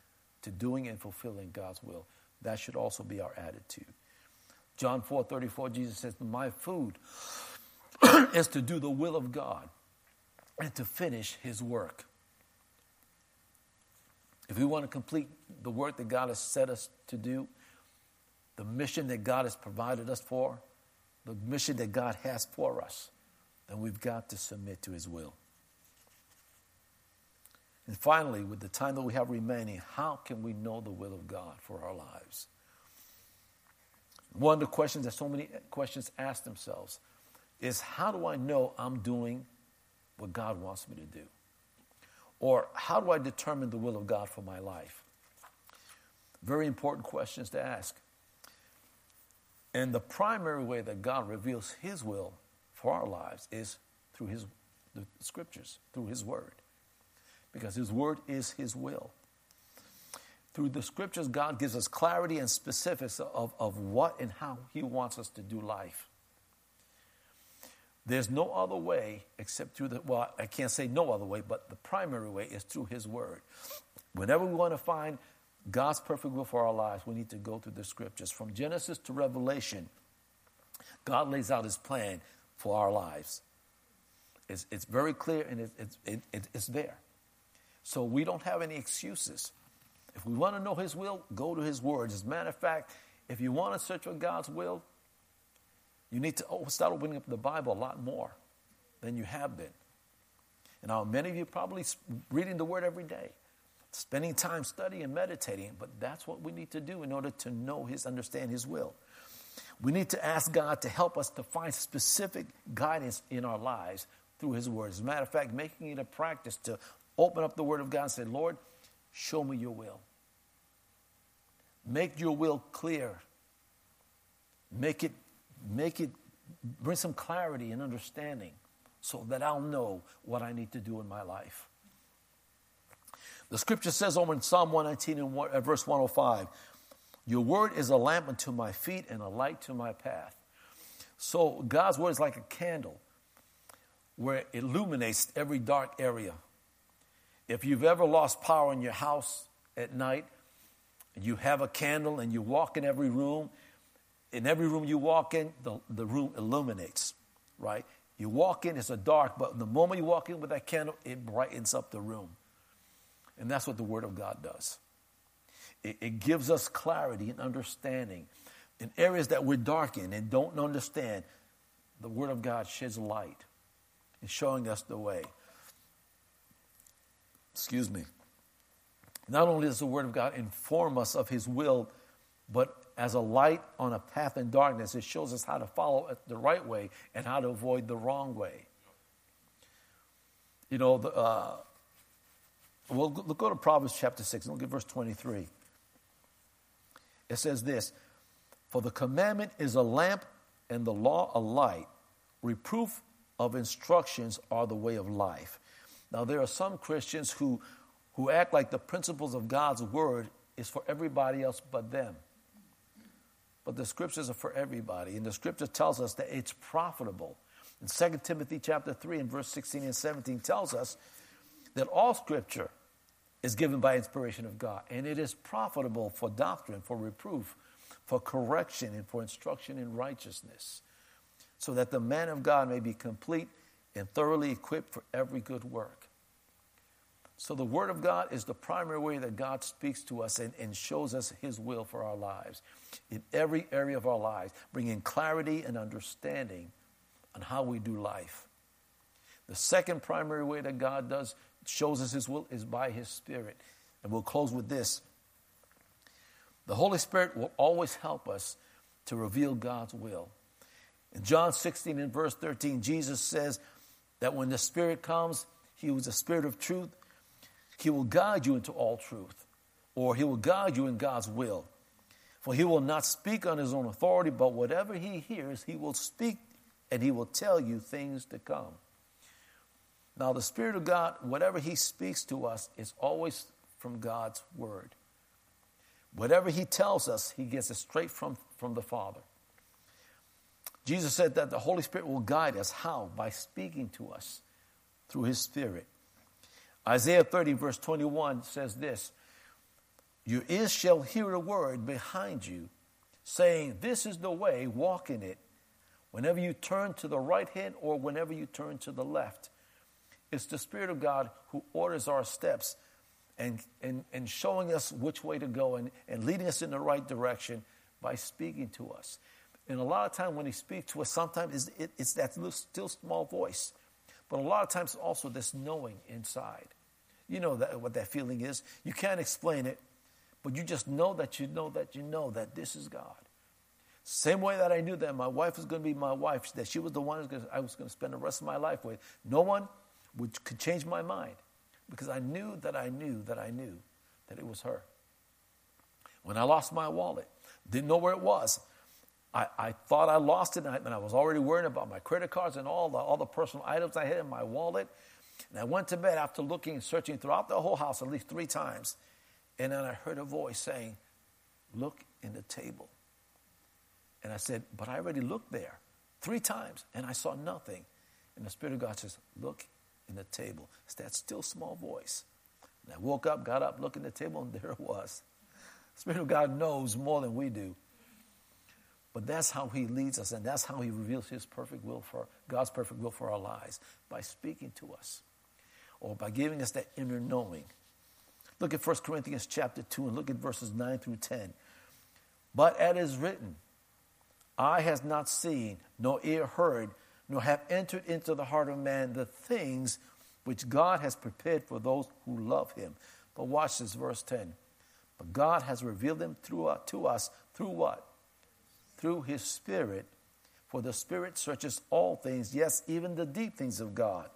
to doing and fulfilling God's will. That should also be our attitude. John 4 34, Jesus says, My food (clears throat) is to do the will of God and to finish his work. If we want to complete the work that God has set us to do, the mission that God has provided us for, the mission that God has for us, then we've got to submit to his will. And finally, with the time that we have remaining, how can we know the will of God for our lives? One of the questions that so many questions ask themselves is how do I know I'm doing what God wants me to do? Or how do I determine the will of God for my life? Very important questions to ask. And the primary way that God reveals His will for our lives is through His the scriptures, through His Word because His Word is His will. Through the scriptures, God gives us clarity and specifics of, of what and how He wants us to do life. There's no other way except through the, well, I can't say no other way, but the primary way is through His Word. Whenever we want to find God's perfect will for our lives, we need to go through the scriptures. From Genesis to Revelation, God lays out His plan for our lives. It's, it's very clear and it, it, it, it's there. So we don't have any excuses. If we want to know His will, go to His words. As a matter of fact, if you want to search for God's will, you need to start opening up the Bible a lot more than you have been. And now, many of you probably reading the Word every day, spending time studying and meditating, but that's what we need to do in order to know His, understand His will. We need to ask God to help us to find specific guidance in our lives through His Word. As a matter of fact, making it a practice to Open up the Word of God and say, Lord, show me your will. Make your will clear. Make it, make it, bring some clarity and understanding so that I'll know what I need to do in my life. The scripture says over in Psalm 119 and uh, verse 105, Your word is a lamp unto my feet and a light to my path. So God's word is like a candle where it illuminates every dark area. If you've ever lost power in your house at night, you have a candle and you walk in every room, in every room you walk in, the, the room illuminates, right? You walk in, it's a dark, but the moment you walk in with that candle, it brightens up the room. And that's what the Word of God does. It, it gives us clarity and understanding. In areas that we're dark in and don't understand, the Word of God sheds light and showing us the way. Excuse me. Not only does the Word of God inform us of His will, but as a light on a path in darkness, it shows us how to follow the right way and how to avoid the wrong way. You know, the, uh, we'll go to Proverbs chapter 6, and look at verse 23. It says this For the commandment is a lamp and the law a light. Reproof of instructions are the way of life. Now, there are some Christians who, who act like the principles of God's word is for everybody else but them. But the scriptures are for everybody. And the scripture tells us that it's profitable. And 2 Timothy chapter 3 and verse 16 and 17 tells us that all scripture is given by inspiration of God. And it is profitable for doctrine, for reproof, for correction, and for instruction in righteousness, so that the man of God may be complete and thoroughly equipped for every good work. So, the Word of God is the primary way that God speaks to us and, and shows us His will for our lives in every area of our lives, bringing clarity and understanding on how we do life. The second primary way that God does shows us His will is by His Spirit. And we'll close with this. The Holy Spirit will always help us to reveal God's will. In John 16 and verse 13, Jesus says that when the Spirit comes, He was the Spirit of truth. He will guide you into all truth, or He will guide you in God's will. For He will not speak on His own authority, but whatever He hears, He will speak and He will tell you things to come. Now, the Spirit of God, whatever He speaks to us, is always from God's Word. Whatever He tells us, He gets it straight from, from the Father. Jesus said that the Holy Spirit will guide us. How? By speaking to us through His Spirit. Isaiah 30, verse 21 says this Your ears shall hear a word behind you, saying, This is the way, walk in it, whenever you turn to the right hand or whenever you turn to the left. It's the Spirit of God who orders our steps and, and, and showing us which way to go and, and leading us in the right direction by speaking to us. And a lot of time when he speaks to us, sometimes it's, it, it's that little, still small voice. But a lot of times also this knowing inside. You know that, what that feeling is. You can't explain it, but you just know that you know that you know that this is God. Same way that I knew that my wife was going to be my wife, that she was the one I was going to spend the rest of my life with. No one which could change my mind because I knew that I knew that I knew that it was her. When I lost my wallet, didn't know where it was. I, I thought I lost it, and I, and I was already worrying about my credit cards and all the, all the personal items I had in my wallet. And I went to bed after looking and searching throughout the whole house at least three times. And then I heard a voice saying, Look in the table. And I said, But I already looked there three times and I saw nothing. And the Spirit of God says, Look in the table. It's that still small voice. And I woke up, got up, looked in the table, and (laughs) there it was. The Spirit of God knows more than we do. But that's how He leads us, and that's how He reveals His perfect will for God's perfect will for our lives by speaking to us, or by giving us that inner knowing. Look at 1 Corinthians chapter 2 and look at verses 9 through 10. But as is written, eye has not seen, nor ear heard, nor have entered into the heart of man the things which God has prepared for those who love him. But watch this, verse 10. But God has revealed them through, uh, to us through what? Through his Spirit. For the Spirit searches all things, yes, even the deep things of God.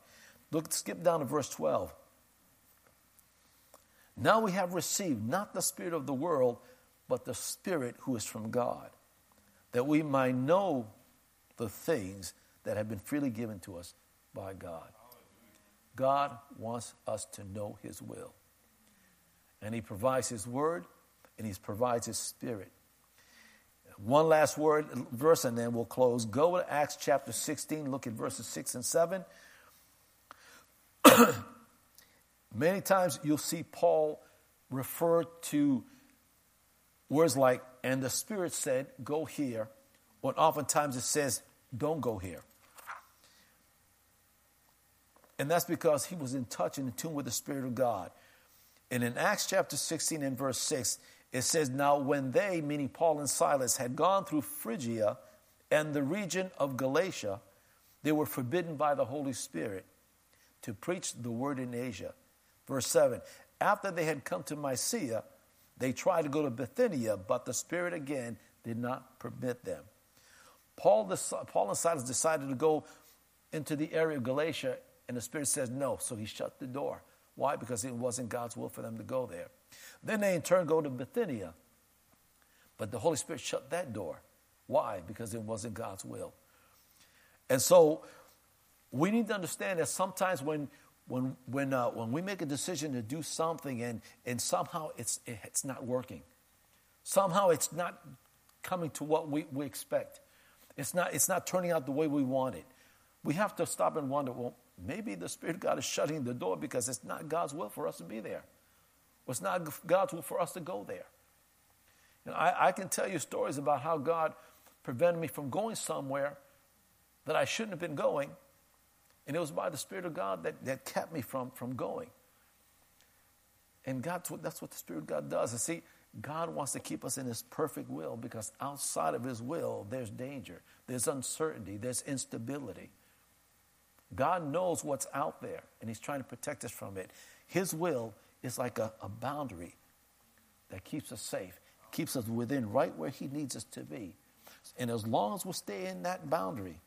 Look, skip down to verse 12. Now we have received not the Spirit of the world, but the Spirit who is from God, that we might know the things that have been freely given to us by God. God wants us to know His will. And He provides His word and He provides His spirit. One last word, verse, and then we'll close. Go to Acts chapter 16, look at verses 6 and 7. (coughs) Many times you'll see Paul refer to words like, and the Spirit said, go here, when oftentimes it says, don't go here. And that's because he was in touch and in tune with the Spirit of God. And in Acts chapter 16 and verse 6, it says, Now when they, meaning Paul and Silas, had gone through Phrygia and the region of Galatia, they were forbidden by the Holy Spirit to preach the word in Asia. Verse 7 After they had come to Mysia, they tried to go to Bithynia, but the Spirit again did not permit them. Paul, Paul and Silas decided to go into the area of Galatia, and the Spirit says no, so he shut the door. Why? Because it wasn't God's will for them to go there. Then they in turn go to Bithynia, but the Holy Spirit shut that door. Why? Because it wasn't God's will. And so we need to understand that sometimes when when when uh, when we make a decision to do something and and somehow it's it's not working, somehow it's not coming to what we, we expect. It's not it's not turning out the way we want it. We have to stop and wonder. Well, maybe the Spirit of God is shutting the door because it's not God's will for us to be there. It's not God's will for us to go there. And I, I can tell you stories about how God prevented me from going somewhere that I shouldn't have been going. And it was by the Spirit of God that, that kept me from, from going. And God, that's what the Spirit of God does. And see, God wants to keep us in His perfect will because outside of His will, there's danger, there's uncertainty, there's instability. God knows what's out there, and He's trying to protect us from it. His will is like a, a boundary that keeps us safe, keeps us within right where He needs us to be. And as long as we stay in that boundary,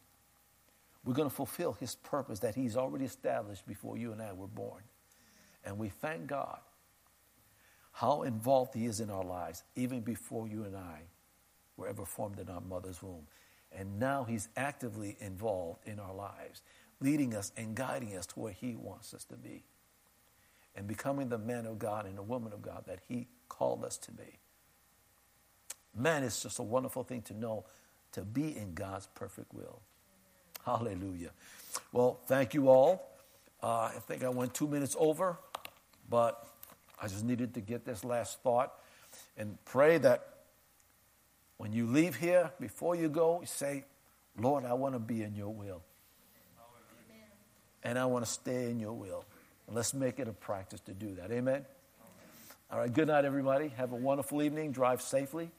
we're going to fulfill His purpose that He's already established before you and I were born. And we thank God how involved He is in our lives, even before you and I were ever formed in our mother's womb. And now He's actively involved in our lives, leading us and guiding us to where He wants us to be and becoming the man of God and the woman of God that He called us to be. Man, it's just a wonderful thing to know to be in God's perfect will. Hallelujah. Well, thank you all. Uh, I think I went two minutes over, but I just needed to get this last thought and pray that when you leave here, before you go, you say, Lord, I want to be in your will. Amen. And I want to stay in your will. Let's make it a practice to do that. Amen? All right, good night, everybody. Have a wonderful evening. Drive safely.